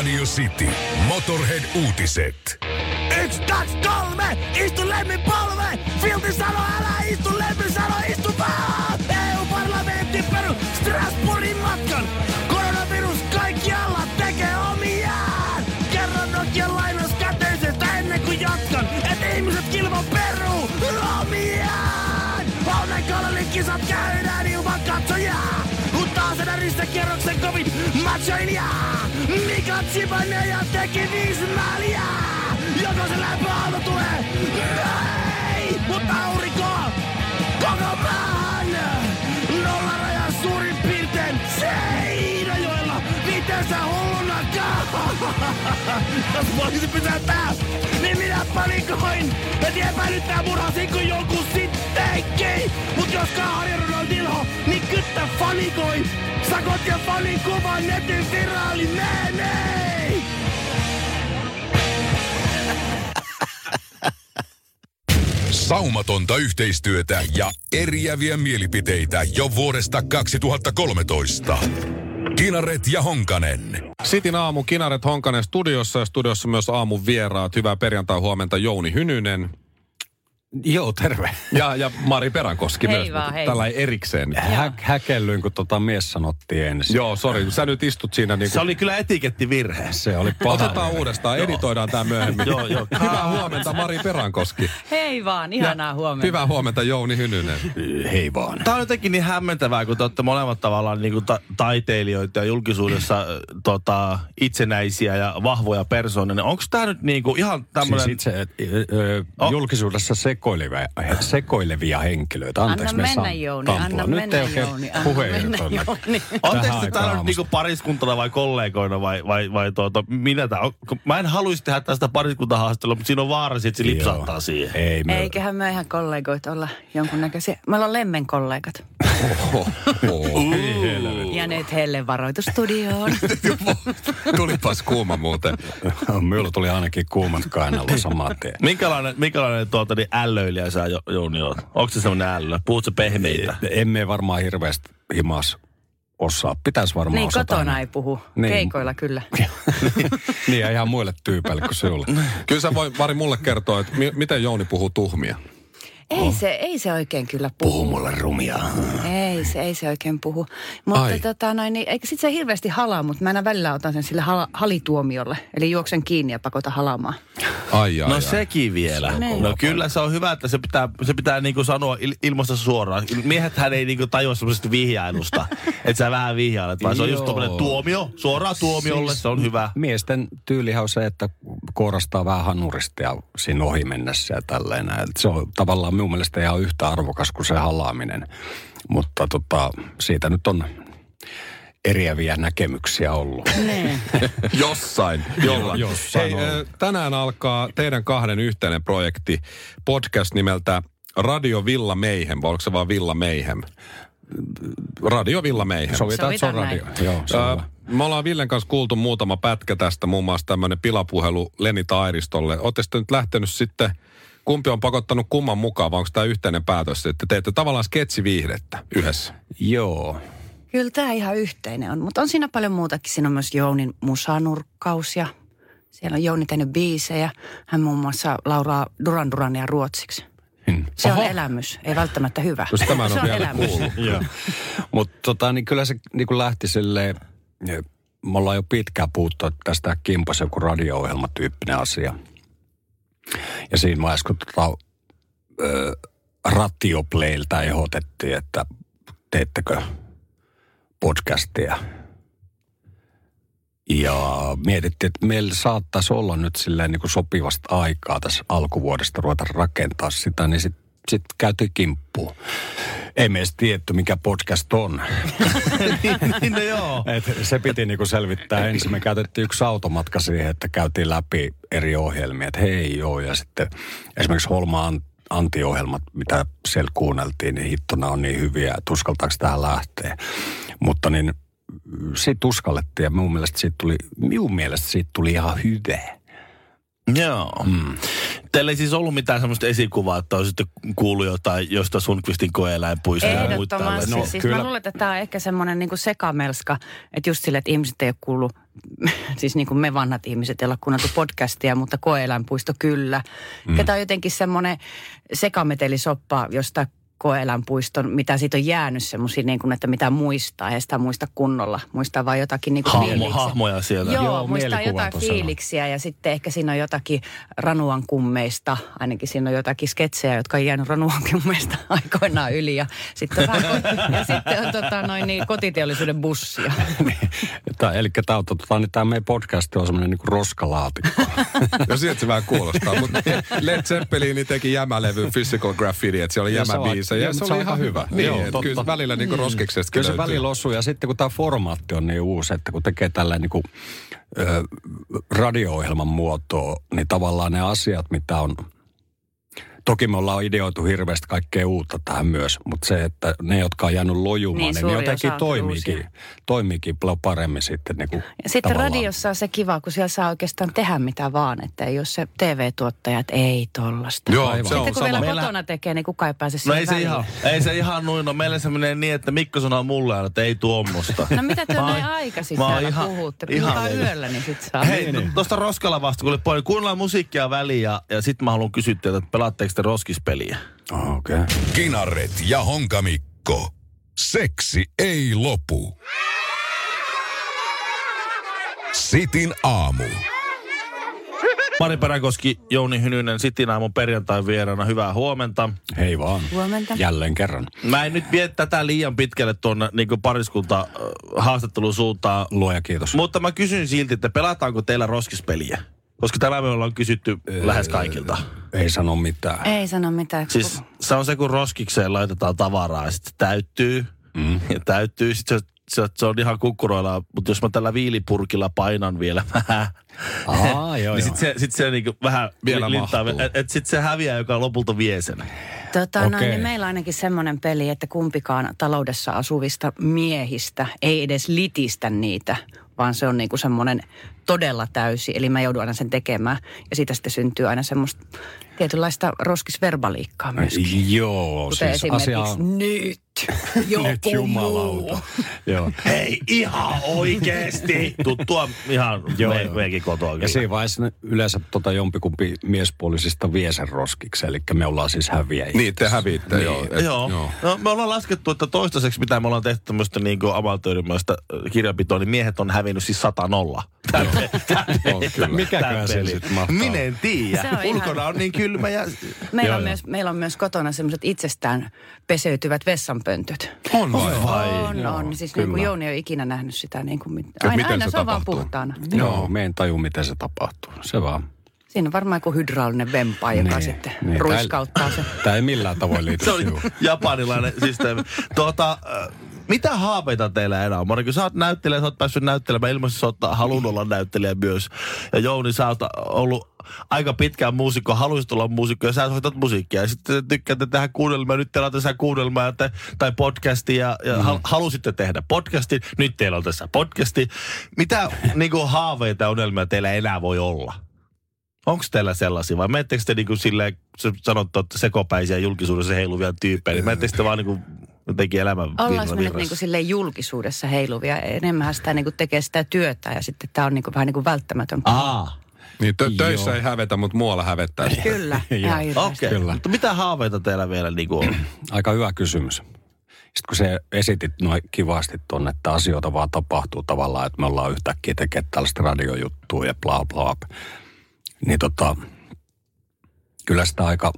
Radio City. Motorhead-uutiset. Yksi, kaksi, kolme! Istu lemmin polve! Filti sano, älä istu lemmin sano, istu vaan! EU-parlamentti peru Strasbourgin matkan! Koronavirus kaikkialla tekee omiaan! Kerron Nokian lainas käteisestä ennen kuin jatkan, et ihmiset kilvan peru omiaan! Onnekallinen kisat käydään! Huttaa sen ristekierroksen kovin machoilijaa! Mika Tsipanen ja teki viisi maalia! Joko se lämpöaalto tulee? Ei! Mutta aurinko! Koko maahan! Nolla rajan suurin piirtein Seinäjoella! Miten sä hullunakaan? Jos poliisi pysäyttää, niin minä panikoin! Et epäilyttää murhasin kuin jonkun sittenkin! Mut jos Harjärven on dilho, niin kyttä fanikoi! Sakot ja fanin kuvan netin viraali menee! Saumatonta yhteistyötä ja eriäviä mielipiteitä jo vuodesta 2013. Kinaret ja Honkanen. Sitin aamu Kinaret Honkanen studiossa ja studiossa myös aamun vieraat. Hyvää perjantai huomenta Jouni Hynynen Joo, terve. ja, ja Mari Perankoski Hei myös. vaan, hei. Tällä erikseen. Hä- häkellyin, kun tota mies sanottiin ensin. Joo, sori. Sä nyt istut siinä niin Se oli kyllä etikettivirhe. Se oli paha. Otetaan uudestaan, editoidaan tämä myöhemmin. Joo, joo. Hyvää huomenta Mari Perankoski. Hei vaan, ihanaa huomenta. Hyvää huomenta Jouni Hynynen. Hei vaan. Tämä on jotenkin niin hämmentävää, kun te olette molemmat tavallaan niin kuin ta- taiteilijoita ja julkisuudessa äh, tota, itsenäisiä ja vahvoja persoonia. Onko tämä nyt niin kuin ihan tämmöinen... Siis itse ö, ö, Oh. julkisuudessa sekoilevia, sekoilevia henkilöitä. Anteeksi, Anna me mennä Jouni, anna Nyt mennä Jouni, anna mennä Jouni. Täällä nyt aamusta. niinku pariskuntana vai kollegoina vai, vai, vai tuota, minä tää, on- Mä en haluaisi tehdä tästä pariskuntahaastattelua, mutta siinä on vaara, että se lipsahtaa Joo. siihen. Ei, me... Eiköhän me ihan kollegoita olla jonkunnäköisiä. Me ollaan lemmen kollegat. Ja nyt Helle varoitus studioon. Tulipas kuuma muuten. Minulla tuli ainakin kuumat kainalla saman tien. Minkälainen, minkälainen tuota, niin ällöilijä sä Jo- Jouni oot? Onko se semmoinen ällö? Puhut sä pehmeitä? Emme varmaan hirveästi himas osaa. Pitäisi varmaan niin, osata. kotona ei puhu. Niin. Keikoilla kyllä. niin, ja ihan muille tyypeille kuin sinulle. Kyllä sä voi Mari mulle kertoa, että mi- miten Jouni puhuu tuhmia. Ei se, ei se oikein kyllä puhu. Puhu mulle rumia. Ei se, ei se oikein puhu. Mutta Ai. tota noin, niin, eikä sit se hirveästi halaa, mutta mä aina välillä otan sen sille hala, halituomiolle. Eli juoksen kiinni ja pakota halaamaan. Ai, ai, No ai. sekin vielä. Niin. No kyllä se on hyvä, että se pitää, se pitää niinku sanoa il, ilmasta suoraan. Miehethän ei niinku tajua semmoisesta vihjailusta, että sä vähän vihjailet, vaan se on just Joo. tuomio, suoraan tuomiolle, se on hyvä. Miesten tyylihän on se, että koorastaa vähän hanurista ja siinä ohi mennessä ja tälleen. Et Se on tavallaan minun mielestä ihan yhtä arvokas kuin se halaaminen. Mutta tota, siitä nyt on eriäviä näkemyksiä ollut. Jossain. Jolla. Jossain Hei, on. tänään alkaa teidän kahden yhteinen projekti, podcast nimeltä Radio Villa Meihem, vai oliko se vaan Villa Meihem? Radio Villa Meihem. Sovitaan, että se on Sovitaan radio. Joo, se on me ollaan Villen kanssa kuultu muutama pätkä tästä, muun muassa tämmöinen pilapuhelu Leni Tairistolle. Oletteko te nyt lähtenyt sitten, kumpi on pakottanut kumman mukaan, vai onko tämä yhteinen päätös, että teette tavallaan sketsiviihdettä yhdessä? Joo. Kyllä tämä ihan yhteinen on, mutta on siinä paljon muutakin. Siinä on myös Jounin musanurkkaus ja siellä on Jouni tehnyt biisejä. Hän muun muassa lauraa Duran Durania ruotsiksi. Hmm. Se on elämys, ei välttämättä hyvä. Jos tämä en se on vielä elämys. Mutta tota, niin kyllä se niin kuin lähti silleen, me ollaan jo pitkään puhuttu, tästä kimpas joku radio-ohjelmatyyppinen asia. Ja siinä vaiheessa, kun tota, ö, Ratioplayltä ehdotettiin, että teettekö podcastia. Ja mietittiin, että meillä saattaisi olla nyt silleen niin kuin sopivasta aikaa tässä alkuvuodesta ruveta rakentaa sitä, niin sitten sit käytiin kimppuun. Ei me edes tiedetty, mikä podcast on. niin, no joo. Et se piti niinku selvittää ensin. Me käytettiin yksi automatka siihen, että käytiin läpi eri ohjelmia. Että hei joo, ja sitten esimerkiksi Holma An- Antti-ohjelmat, mitä siellä kuunneltiin, niin hittona on niin hyviä, että uskaltaako tähän lähteä. Mutta niin siitä uskallettiin ja minun mielestä siitä tuli, minun mielestä siitä tuli ihan hyvä. Joo. Mm. Teillä ei siis ollut mitään semmoista esikuvaa, että olisitte kuullut jotain, josta Sundqvistin koeeläinpuistoja ja muita Ehdottomasti. tällaisia. No, siis kyllä. mä luulen, että tämä on ehkä semmoinen niinku sekamelska, että just sille, että ihmiset ei ole kuullut siis niin kuin me vanhat ihmiset, ei olla kuunneltu podcastia, mutta koeeläinpuisto kyllä. Mm. Ja tämä on jotenkin semmoinen sekametelisoppa, josta koeläinpuiston, mitä siitä on jäänyt semmoisia, niin kuin, että mitä muistaa, ja sitä muista kunnolla. Muistaa vaan jotakin niin kuin Hahmo, fiiliksiä. hahmoja siellä. Joo, Joo, muistaa jotain sellainen. fiiliksiä ja sitten ehkä siinä on jotakin Ranuan kummeista, ainakin siinä on jotakin sketsejä, jotka on jäänyt Ranuan kummeista aikoinaan yli ja sitten on, ja sitten on tota, noin niin, kotiteollisuuden bussia. Tää, eli tämä on, tota, niin tämä meidän podcast on semmoinen niin roskalaatikko. No sieltä se vähän kuulostaa, mutta Led Zeppelin teki jämälevy Physical Graffiti, että siellä oli Ja se on- jämäbiisä ja joo, se mutta oli ihan hyvä. Niin, Joo, totta. kyllä välillä niinku roskiksesta Kyllä se välillä osuu ja sitten kun tämä formaatti on niin uusi, että kun tekee tällä niin kuin, ö, radio-ohjelman muotoa, niin tavallaan ne asiat, mitä on... Toki me ollaan ideoitu hirveästi kaikkea uutta tähän myös, mutta se, että ne, jotka on jäänyt lojumaan, Niin, niin, niin ne jotenkin toimiikin, toimiikin paljon paremmin sitten. Niin kuin Ja sitten tavallaan. radiossa on se kiva, kun siellä saa oikeastaan tehdä mitä vaan, että ei ole se TV-tuottaja, että ei tollasta. Joo, Aivan. se on Sitten kun sama. vielä Meillä- kotona tekee, niin kukaan ei pääse No ei se, väliin. ihan, ei se ihan noin. No meillä se menee niin, että Mikko sanoo mulle aina, että ei tuommoista. No mitä te näin aikaisin täällä ihan- puhutte? ihan yöllä, niin sit saa. Hei, niin, tuosta Roskala vasta, kun oli puoli. Kuunnellaan musiikkia väliin ja, ja sitten mä haluan kysyä teiltä, että pelaatteko te roskispeliä? Oh, okay. Kinaret ja Honkamikko. Seksi ei lopu. Sitin aamu. Mari Peräkoski, Jouni Hynynen, Sitin aamun perjantai vieraana. Hyvää huomenta. Hei vaan. Huomenta. Jälleen kerran. Mä en nyt vie tätä liian pitkälle tuonne niin pariskunta äh, haastattelun suuntaan. Luoja kiitos. Mutta mä kysyn silti, että pelataanko teillä roskispeliä? Koska tämä me ollaan kysytty lähes kaikilta. Ei sano mitään. Ei sano mitään. Siis se on se, kun roskikseen laitetaan tavaraa ja sitten se täyttyy. Mm. Ja täyttyy, sitten se, se, se, on ihan kukkuroilla. Mutta jos mä tällä viilipurkilla painan vielä vähän, Aa, joo, niin joo. sitten se, sit se niinku vähän Vielä lintaa. mahtuu. Et, et sitten se häviää, joka lopulta vie sen. Tota, okay. Okei. niin meillä on ainakin semmoinen peli, että kumpikaan taloudessa asuvista miehistä ei edes litistä niitä, vaan se on niinku semmoinen todella täysi. Eli mä joudun aina sen tekemään. Ja siitä sitten syntyy aina semmoista tietynlaista roskisverbaliikkaa myöskin. Joo, Kuten siis esimerkiksi asia on... nyt joku Nyt jumalauta. Joo. Hei, ihan oikeesti! Tuttua ihan Joo, me, joo. meidänkin kotoa Ja siinä vaiheessa yleensä tota jompikumpi miespuolisista vie sen roskiksi, eli me ollaan siis häviäjiä. Niin, te häviitte, Niin. joo. Et- Joo. joo. No, me ollaan laskettu, että toistaiseksi, mitä me ollaan tehty tämmöistä niin amatöörimäistä kirjanpitoa, niin miehet on hävinnyt siis 100 nolla. On kyllä. Mikäköhän se sitten mahtaa Minä en tiedä. Ihan- Ulkona on niin kylmä ja... Meillä, Joo, on joo. myös, meillä on myös kotona semmoiset itsestään peseytyvät vessanpöntöt. On vai? Vai? On, Joo, on. Siis niin kuin. Jouni ei ole ikinä nähnyt sitä. Niin kuin, mit- aina, miten aina se se on vaan tapahtuu? puhtaana. Joo, me en taju, miten se tapahtuu. Se vaan. Siinä on varmaan joku hydraulinen vempaa, joka Niin, sitten niin. ruiskauttaa sen. Tämä ei millään tavoin liity Se on japanilainen systeemi. Tuota, äh, mitä haaveita teillä enää on? Moni, kun sä oot näyttelijä, sä oot päässyt näyttelemään, ilmeisesti sä oot halunnut olla näyttelijä myös. Ja Jouni, sä oot ollut aika pitkään muusikko, haluaisit olla muusikko ja sä soitat musiikkia. Ja sitten tykkäätte tehdä kuunnelmaa, nyt teillä on tässä kuunnelmaa te, tai podcastia ja, ja mm. halusitte tehdä podcastin, nyt teillä on tässä podcasti. Mitä niin kuin, haaveita ja unelmia teillä enää voi olla? Onko teillä sellaisia vai menettekö te niinku silleen, sä sanot, että sekopäisiä julkisuudessa heiluvia tyyppejä, niin menettekö te vaan niinku jotenkin elämän Ollaan virran me nyt virrassa? niin kuin silleen julkisuudessa heiluvia. Enemmän sitä niin kuin tekee sitä työtä ja sitten tämä on niin kuin vähän niin kuin välttämätön. Aa, Niin tö- töissä Joo. ei hävetä, mutta muualla hävettää. Kyllä, okei. Kyllä. Mutta mitä haaveita teillä vielä niinku on? Aika hyvä kysymys. Sitten kun se esitit noin kivasti tuonne, että asioita vaan tapahtuu tavallaan, että me ollaan yhtäkkiä tekemään tällaista radiojuttua ja bla bla. Niin tota, kyllä sitä aika,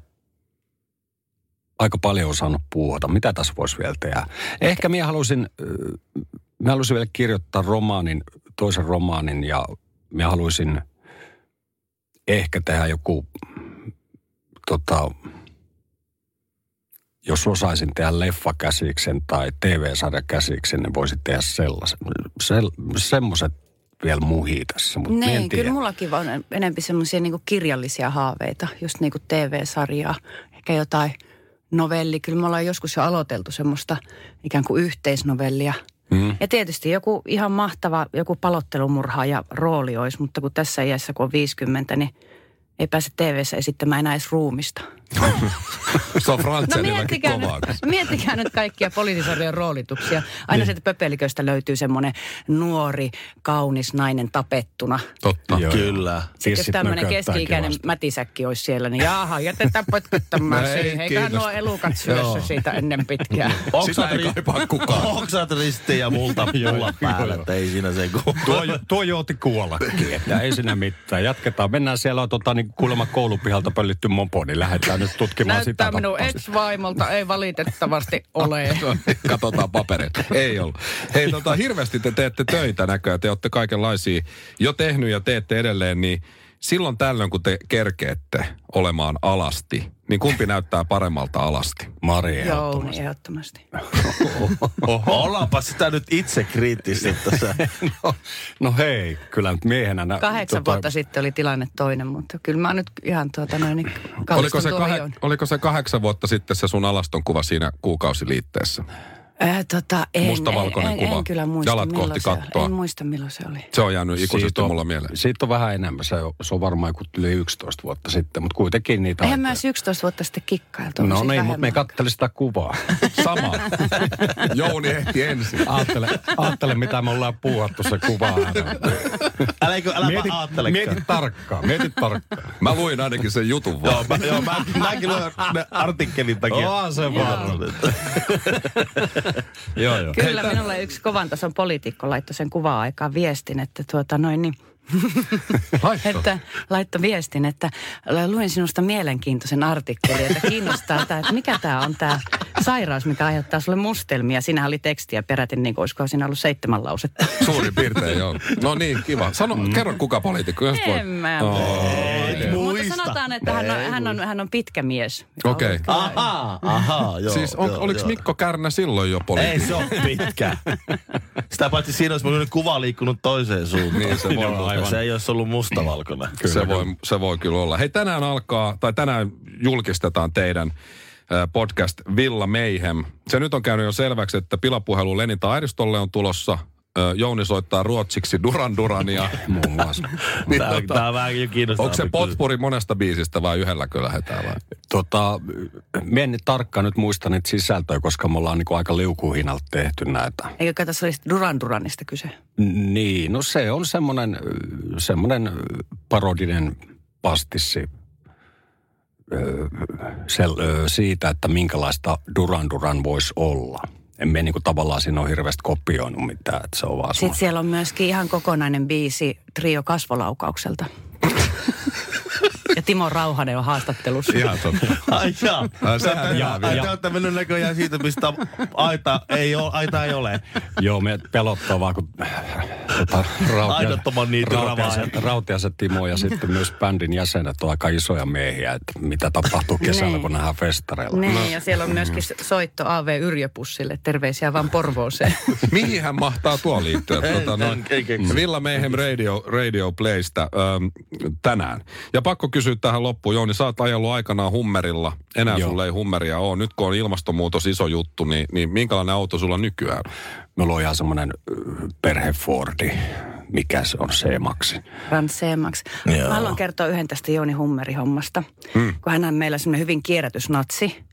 aika paljon on saanut puuhata. Mitä tässä voisi vielä tehdä? Ehkä minä halusin, mä halusin vielä kirjoittaa romaanin, toisen romaanin ja minä haluaisin ehkä tehdä joku tota, jos osaisin tehdä leffakäsiksen tai TV-sarjakäsiksen, niin voisin tehdä sellaisen. Sel, semmoiset vielä muhii tässä, mutta niin, en Niin, tiedä. kyllä mullakin on enempi semmoisia niin kirjallisia haaveita, just niin kuin TV-sarjaa, ehkä jotain novelli. Kyllä me ollaan joskus jo aloiteltu semmoista ikään kuin yhteisnovellia. Mm. Ja tietysti joku ihan mahtava, joku palottelumurha ja rooli olisi, mutta kun tässä iässä kun on 50, niin ei pääse TV-ssä esittämään enää edes ruumista. Se on No miettikää nyt, miettikää nyt kaikkia poliisisarjojen roolituksia. Aina niin. sieltä pöpeliköistä löytyy semmoinen nuori, kaunis nainen tapettuna. Totta. Joo. Kyllä. Sitten jos tämmöinen keski-ikäinen mätisäkki olisi siellä, niin jaha, jätetään potkuttamaan ei siihen. Eiköhän nuo elukat syössä siitä ennen pitkään. Sitä ei kaipaa kukaan. Oksat ristiin ja multa mulla päällä, että ei siinä se. Tuo, tuo jouti kuollakin, että ei siinä mitään. Jatketaan. Mennään siellä on tota, niin kuulemma koulupihalta pöllitty mopo, niin lähdetään nyt tutkimaan Näyttää sitä. minun tapausta. ex-vaimolta, ei valitettavasti ole. Niin, Katsotaan paperit. Ei ollut. Hei, tota, hirveästi te teette töitä näköjään. Te olette kaikenlaisia jo tehnyt ja teette edelleen, niin silloin tällöin, kun te kerkeette olemaan alasti, niin kumpi näyttää paremmalta alasti? Mari Joo, ehdottomasti. niin ehdottomasti. Oho. Ollaanpa sitä nyt itse kriittistä tässä. no, no hei, kyllä nyt miehenä... Nä, Kahdeksan vuotta sitten oli tilanne toinen, mutta kyllä mä nyt ihan tuota noin niin Oliko se, tuohon kah- joon. oliko se kahdeksan vuotta sitten se sun alaston kuva siinä kuukausiliitteessä? Äh, tota, en, Mustavalkoinen en, kuva. En, kyllä muista, Jalat milloin kohti kattoa. En muista, milloin se oli. Se on jäänyt ikuisesti Siitä on- mulla mieleen. Siitä on vähän enemmän. Se on, se on varmaan joku yli 11 vuotta sitten, mutta kuitenkin niitä... Eihän mä aikoja. edes 11 vuotta sitten kikkailtu. No niin, mutta me kattelin sitä kuvaa. Sama. Jouni ehti ensin. Ajattele, ajattele mitä me ollaan puuhattu se kuva. Äläkö, äläpä Mieti, aattelekaan. mieti tarkkaan, mieti tarkkaan. Mä luin ainakin sen jutun vaan. Joo, mä, joo, mä, mäkin luen ne artikkelin takia. Onhan se vaan. Joo, joo. Kyllä, minulle yksi kovan tason poliitikko laittoi sen kuva-aikaan viestin, että tuota noin niin, Laitto. että laittoi viestin, että luin sinusta mielenkiintoisen artikkelin, että kiinnostaa tämä, että mikä tämä on tämä sairaus, mikä aiheuttaa sulle mustelmia. Siinä oli tekstiä peräti, niin kuin olisiko siinä ollut seitsemän lausetta. Suurin piirtein, joo. No niin, kiva. Sano, kerro kuka poliitikko. jos. En mä Oh. Sanotaan, että hän on, hän on, hän on pitkä mies. on Okei. kyllä- Ahaa, ahaa, joo. siis on, joo, oliko joo. Mikko Kärnä silloin jo Ei poliitikko? se ole pitkä. Sitä paitsi siinä olisi nyt kuva liikkunut toiseen suuntaan. Niin, se voi olla Ja Se ei olisi ollut mustavalkoinen. se, voi, se voi kyllä olla. Hei, tänään alkaa, tai tänään julkistetaan teidän podcast Villa Mayhem. Se nyt on käynyt jo selväksi, että pilapuhelu Lenita Airistolle on tulossa. Jouni soittaa ruotsiksi Duran Durania. Muun muassa. niin, Tää, tota, tää on vähän jo kiinnostaa. onko se potpuri monesta biisistä vai yhdelläkö lähdetään vai? Tota, mä en nyt tarkkaan nyt muista niitä sisältöjä, koska me ollaan niinku aika liukuhinnalta tehty näitä. Eikö kai tässä olisi Duran Duranista kyse? Niin, no se on semmoinen, semmoinen parodinen pastissi sel, ö, siitä, että minkälaista Duran Duran voisi olla. En me niinku tavallaan siinä ole hirveästi kopioinut mitään, että se on vaan Sitten siellä on myöskin ihan kokonainen biisi Trio kasvolaukaukselta. ja Timo Rauhanen on haastattelussa. Ihan totta. Ai jaa. Ai, sehän ai, vielä. te olette mennyt näköjään siitä, mistä aita ei ole. Aita ei ole. Joo, me pelottavaa, kun tota, niityn Rautiasen, Rautiasen Timo ja sitten myös bändin jäsenet on aika isoja miehiä, että mitä tapahtuu kesällä, Niin. kun nähdään festareilla. Niin, ja siellä on myöskin soitto AV Yrjöpussille. Terveisiä vaan Porvooseen. Mihin hän mahtaa tuo liittyä? Tota, keksi. Villa Mayhem Radio, Radio Playstä ähm, tänään. Ja pakko kysyä tähän loppuun, Jouni, sä oot ajellut aikanaan hummerilla. Enää Joo. sulle ei hummeria ole. Nyt kun on ilmastonmuutos iso juttu, niin, niin minkälainen auto sulla nykyään? Meillä on ihan semmoinen perhe Fordi, mikä se on C-maksi. Ranseemaksi. Joo. Mä haluan kertoa yhden tästä Jouni Hummeri-hommasta. Hmm. Kun hän on meillä semmoinen hyvin kierrätysnatsi.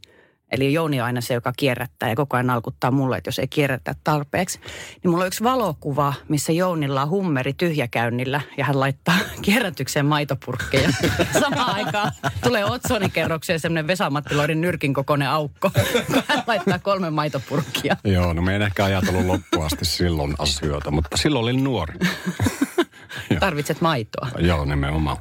Eli Jouni on aina se, joka kierrättää ja koko ajan alkuttaa mulle, että jos ei kierrätä tarpeeksi. Niin mulla on yksi valokuva, missä Jounilla on hummeri tyhjäkäynnillä ja hän laittaa kierrätykseen maitopurkkeja. Samaan aikaan tulee otsonikerrokseen semmoinen Vesamatti nyrkin kokoinen aukko, kun hän laittaa kolme maitopurkkia. Joo, no me en ehkä ajatellut loppuun asti silloin asioita, mutta silloin olin nuori. Tarvitset maitoa. Joo, nimenomaan.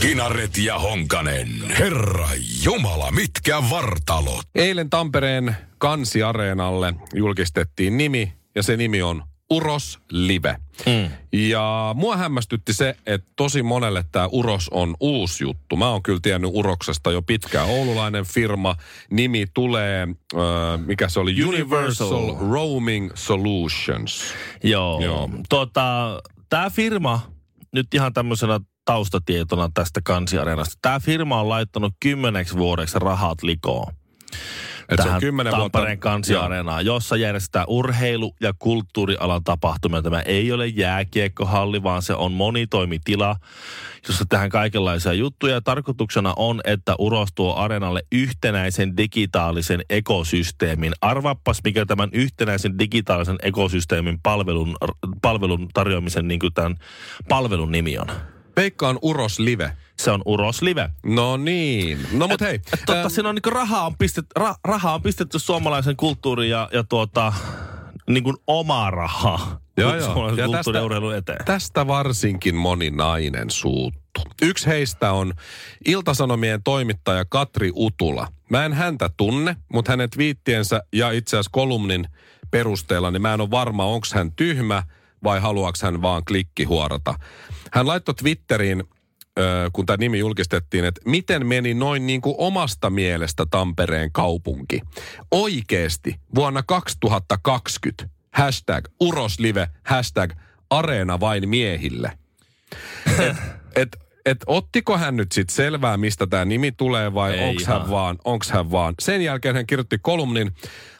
Kinaret ja Honkanen. Herra Jumala, mitkä vartalot. Eilen Tampereen Kansiareenalle julkistettiin nimi, ja se nimi on Uros Live. Mm. Ja mua hämmästytti se, että tosi monelle tämä Uros on uusi juttu. Mä oon kyllä tiennyt Uroksesta jo pitkään. Oululainen firma, nimi tulee, äh, mikä se oli? Universal, Universal. Roaming Solutions. Joo. Joo. Tota, tämä firma, nyt ihan tämmöisenä taustatietona tästä kansiareenasta. Tämä firma on laittanut kymmeneksi vuodeksi rahat likoon. Et se on tähän kymmenen vuotta- Tampereen kansiareenaan, jossa järjestetään urheilu- ja kulttuurialan tapahtumia. Tämä ei ole jääkiekkohalli, vaan se on monitoimitila, jossa tehdään kaikenlaisia juttuja. Tarkoituksena on, että Uros tuo areenalle yhtenäisen digitaalisen ekosysteemin. Arvappas, mikä tämän yhtenäisen digitaalisen ekosysteemin palvelun, palvelun tarjoamisen niin kuin tämän palvelun nimi on. Veikkaan Uros Live. Se on Uros Live. No niin. No mut hei. Et totta, ähm, siinä on niinku rahaa on, pistet, ra, rahaa on pistetty suomalaisen kulttuurin ja, ja tuota, niin kuin omaa rahaa Joo, joo. suomalaisen Ja tästä- eteen. Tästä varsinkin moni nainen suuttu. Yksi heistä on Iltasanomien toimittaja Katri Utula. Mä en häntä tunne, mutta hänen twiittiensä ja itse asiassa kolumnin perusteella, niin mä en ole varma, onko hän tyhmä vai haluaako hän vaan klikkihuorata. Hän laittoi Twitteriin, kun tämä nimi julkistettiin, että miten meni noin niin kuin omasta mielestä Tampereen kaupunki. Oikeesti vuonna 2020, hashtag uroslive, hashtag areena vain miehille. Et, et, et ottiko hän nyt sit selvää, mistä tämä nimi tulee vai onks hän vaan, onks hän vaan. Sen jälkeen hän kirjoitti kolumnin,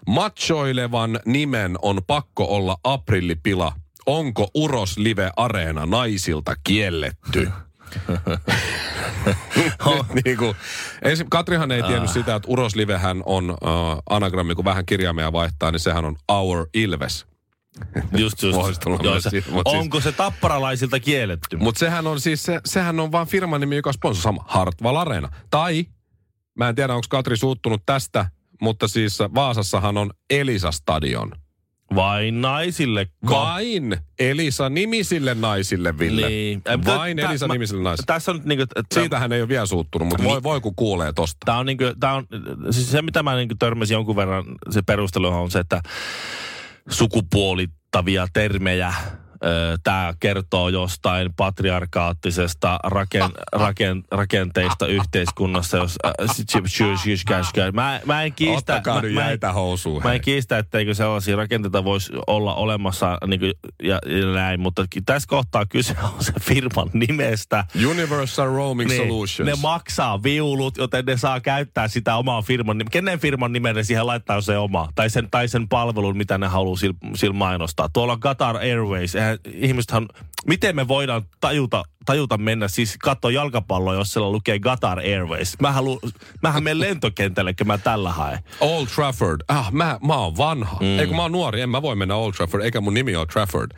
machoilevan nimen on pakko olla aprillipila. Onko Uros Live Areena naisilta kielletty? niin kuin, ensin, Katrihan ei tiennyt sitä, että Uros Livehän on uh, anagrammi, kun vähän kirjaimia vaihtaa, niin sehän on Our Ilves. Just, just. Joo, se, siitä, siis- onko se tapparalaisilta kielletty? Mutta sehän on siis, se, sehän on vaan firman nimi, joka sponsor sama, Hartwall Arena. Tai, mä en tiedä onko Katri suuttunut tästä, mutta siis Vaasassahan on Elisa Stadion. Vain naisille. Vain Elisa-nimisille naisille, Ville. Niin. Vain Tä- Elisa mä- nimisille naisille. Tässä on nyt niinku... että- Siitä hän ei ole vielä suuttunut, mutta voi, voi kun kuulee tosta. Tämä on, niinku, tää on siis se, mitä mä niinku törmäsin jonkun verran, se perustelu on se, että sukupuolittavia termejä, tämä kertoo jostain patriarkaattisesta raken, raken, rakenteista yhteiskunnassa, jos mä, mä en kiistä, Ottakaa mä, nyt mä, en, jäitä housuun. mä en kiistä, etteikö sellaisia rakenteita voisi olla olemassa niin kuin, ja, ja näin, mutta tässä kohtaa kyse on se firman nimestä. Universal Roaming Solutions. Niin, Ne maksaa viulut, joten ne saa käyttää sitä omaa firman nimeä. Kenen firman nimen ne siihen laittaa se oma? Tai sen, tai sen palvelun, mitä ne haluaa sillä sil mainostaa. Tuolla on Qatar Airways. Eihän, ihmisethän, miten me voidaan tajuta, tajuta mennä, siis katsoa jalkapalloa, jos siellä lukee Qatar Airways. Mä haluan, mähän menen lentokentälle, kun mä tällä haen. Old Trafford. Ah, mä, mä oon vanha. Mm. Ei kun mä oon nuori, en mä voi mennä Old Trafford, eikä mun nimi ole Trafford.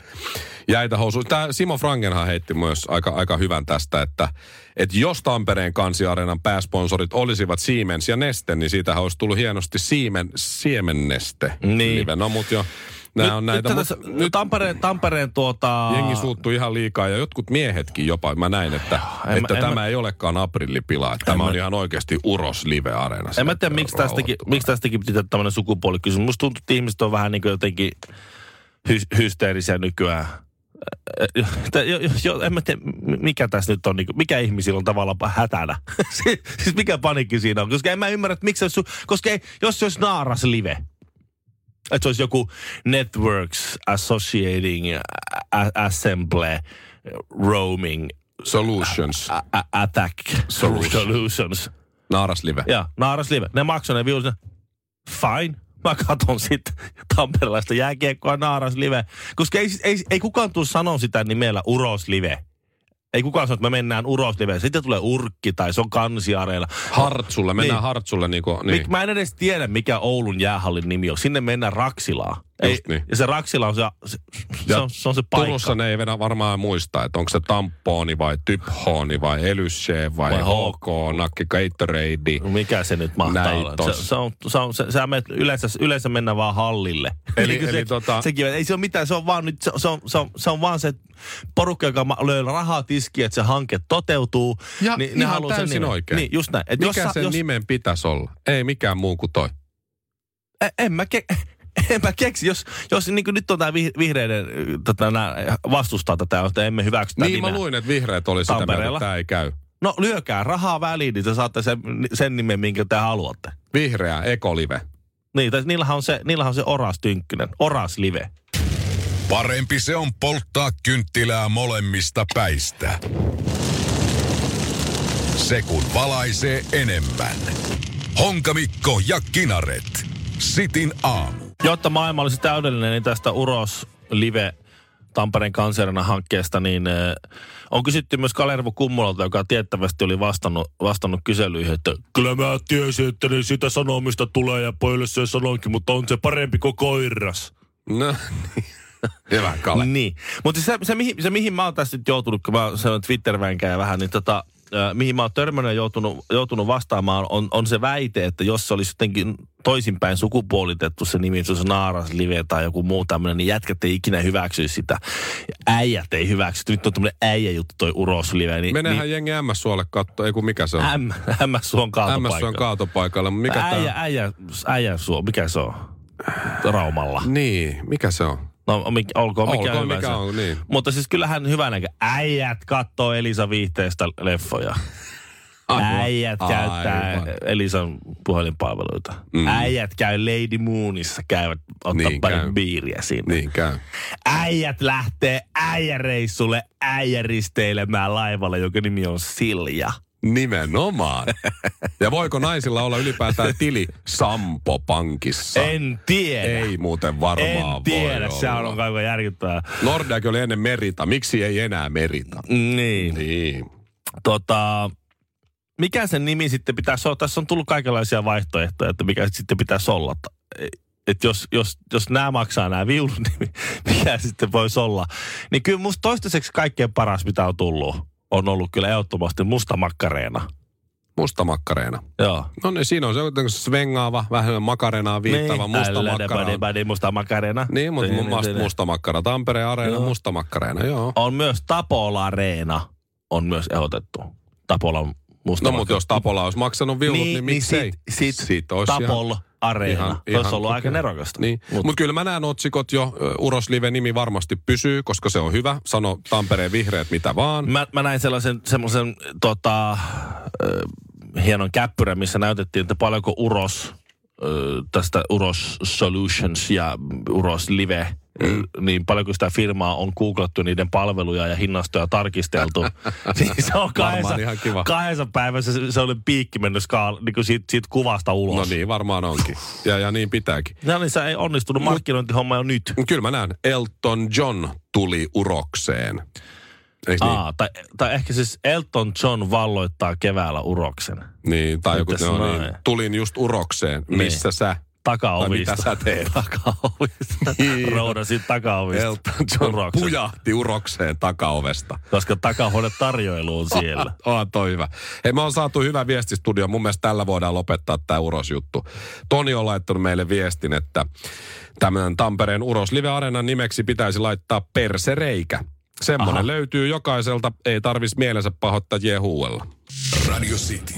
Jäitä housuun. Tää Simo Frangenhan heitti myös aika, aika hyvän tästä, että, että jos Tampereen kansiareenan pääsponsorit olisivat Siemens ja Neste, niin siitä olisi tullut hienosti Siemen, Siemenneste. Niin. Live. No mut jo, nämä on näitä. Nyt, tässä, nyt Tampereen, Tampereen tuota... jengi suuttuu ihan liikaa ja jotkut miehetkin jopa. Mä näin, että, En että en tämä mä- ei olekaan aprillipila. Että tämä on ihan oikeasti Uros Live-areena. En mä tiedä, miksi tästäkin, miksi tästäkin pitää tämmöinen sukupuolikysymys. Musta tuntuu, että ihmiset on vähän niin kuin jotenkin hy- hysteerisiä nykyään. Jo- jo- jo- En mä tiedä, mikä tässä nyt on, niin kuin, mikä ihmisillä on tavallaan hätänä. Si- siis mikä panikki siinä on. Koska en mä ymmärrä, että miksi se olisi, koska ei, jos se olisi naaras live, että se olisi joku Networks Associating a- Assemble Roaming Solutions. a- a- Attack Solutions. Solutions. Naaras Live. Ja Naaras Live. Ne maksoi ne viulut. Fine. Mä katon sitten tamperelaista jääkiekkoa Naaras Live. Koska ei, ei, ei kukaan tule sanoa sitä nimellä Uros Live. Ei kukaan sano, että me mennään Uros Live. Sitten tulee Urkki tai se on kansiareilla. Hartsulle, mennään Niin. Hartsulle Niin. niin. Mä en edes tiedä, mikä Oulun jäähallin nimi on. Sinne mennään Raksilaan. Just niin. Ja se Raksila on se, se, se, on, se, on se paikka. Turussa ne ei vedä varmaan muista, että onko se tampooni vai typhooni vai elysse vai, Vai HK, nakki Gatorade. Mikä se nyt mahtaa Näin olla? Se, se, on, se, on, se, sä menet yleensä, yleensä mennään vaan hallille. Eli- Niin eli se, tota- Sekin, ei se ole mitään, se on vaan nyt, se, se, on, se, on, se on vaan se porukka, joka löy rahaa tiskiin, että se hanke toteutuu. Ja niin ne ihan sen täysin nimen. oikein. Niin, just näin. Et Mikä jos, sen jos, nimen pitäisi olla? Ei mikään muu kuin toi. en, en mä ke- en mä keksi, jos, jos niin nyt on tämä vihreiden tätä, nää, vastustaa tätä, että emme hyväksy tätä Niin mä nimeä. luin, että vihreät oli sitä mieltä, että tämä ei käy. No lyökää rahaa väliin, niin te saatte sen, sen nimen, minkä te haluatte. Vihreä ekolive. Niin, tai niillähän on se, niillähän on se Oras Tynkkynen, Oras Live. Parempi se on polttaa kynttilää molemmista päistä. Se kun valaisee enemmän. Honkamikko ja Kinaret. Sitin aamu. Jotta maailma olisi täydellinen, niin tästä Uros Live Tampereen kanserina hankkeesta, niin äh, on kysytty myös Kalervo Kummolalta, joka tiettävästi oli vastannut, vastannut kyselyihin, että kyllä mä tiesin, että niin sitä sanomista tulee ja pojille se sanoinkin, mutta on se parempi kuin koiras. No, niin. Hyvä, Kale. Niin. Mutta se, se, mihin, se, mihin mä oon tässä nyt joutunut, kun mä sanon twitter ja vähän, niin tota, mihin mä oon törmännyt ja joutunut, joutunut vastaamaan, on, on se väite, että jos se olisi jotenkin toisinpäin sukupuolitettu se nimi, se Naaras Live tai joku muu tämmöinen, niin jätkät ei ikinä hyväksyisi sitä. Äijät ei hyväksy. Nyt on tämmöinen äijäjuttu toi Uros Live. Niin, Menehän niin, jengi MS-suolle katto, ei kun mikä se on. M, on kaatopaikka. MS on kaatopaikalla. mutta Mikä äijä, tää? äijä, äijä suo, mikä se on? Raumalla. Niin, mikä se on? No mikä, olkoon mikä Olkoon hyvänsä. mikä on, niin. Mutta siis kyllähän hyvänäkö. Äijät kattoo Elisa Viihteestä leffoja. Aivan. Äijät käyttää Aivan. Elisan puhelinpalveluita. Mm. Äijät käy Lady Moonissa, käyvät ottaa Niin pari käy. biiriä sinne. Niin käy. Äijät lähtee äijäreissulle äijäristeilemään laivalle, joka nimi on Silja. Nimenomaan. Ja voiko naisilla olla ylipäätään tili Sampo Pankissa? En tiedä. Ei muuten varmaan en tiedä, voi se olla. on aivan järkyttävää. Nordea oli ennen Merita. Miksi ei enää Merita? Niin. Niin. Tota, mikä sen nimi sitten pitäisi olla? Tässä on tullut kaikenlaisia vaihtoehtoja, että mikä sitten pitäisi olla. Että jos, jos, jos nämä maksaa nämä viulut, niin mikä sitten voisi olla? Niin kyllä musta toistaiseksi kaikkein paras, mitä on tullut, on ollut kyllä ehdottomasti musta makkareena. Mustamakkareena. Joo. No niin, siinä on se svengaava, vähän makarenaa viittaava Niin. musta Älä, makkara. badi, badi, musta makkareena. Niin, mutta mun mielestä niin. musta makkara. Tampereen areena, Joo. musta makkareena, joo. On myös Tapola-reena on myös ehdotettu. Tapolan musta No mutta jos Tapola olisi maksanut viulut, niin, niin miksei? Sit, sit Siitä olisi Tapol ihan- Areena. ihan- Ihan, olisi ollut aika okei. nerokasta. Niin. Mutta Mut, kyllä mä näen otsikot jo. Ö, Uros Live-nimi varmasti pysyy, koska se on hyvä. Sano Tampereen vihreät mitä vaan. mä, mä näin sellaisen semmoisen tota, äh, hienon käppyrän, missä näytettiin, että paljonko Uros äh, tästä Uros Solutions ja Uros Live, mm. niin paljonko sitä firmaa on googlattu niiden palveluja ja hinnastoja tarkisteltu. niin se on kahdessa, ihan kiva. kahdessa päivässä se, se oli piikki mennyt skaal, niin kuin siitä, siitä kuvasta ulos. No niin, varmaan onkin. Ja, ja niin pitääkin. No niin, se ei onnistunut markkinointihomma jo nyt. Kyllä mä näen. Elton John tuli urokseen. Niin? Aa, tai, tai ehkä siis Elton John valloittaa keväällä uroksen. niin? Tai joku, no, niin. Tulin just urokseen. Niin. Missä sä? Takaovista. Tai mitä sä teet? Takaovista. Niin. Roudasit takaovista. Elton John Uroksen. pujahti urokseen takaovesta. Koska takahuone tarjoilu on siellä. On toi hyvä. Hei, me on saatu hyvä viestistudio. Mun mielestä tällä voidaan lopettaa tämä urosjuttu. Toni on laittanut meille viestin, että tämän Tampereen Uros Live Areenan nimeksi pitäisi laittaa persereikä. Semmoinen Aha. löytyy jokaiselta, ei tarvis mielensä pahoittaa jehuella. Radio City.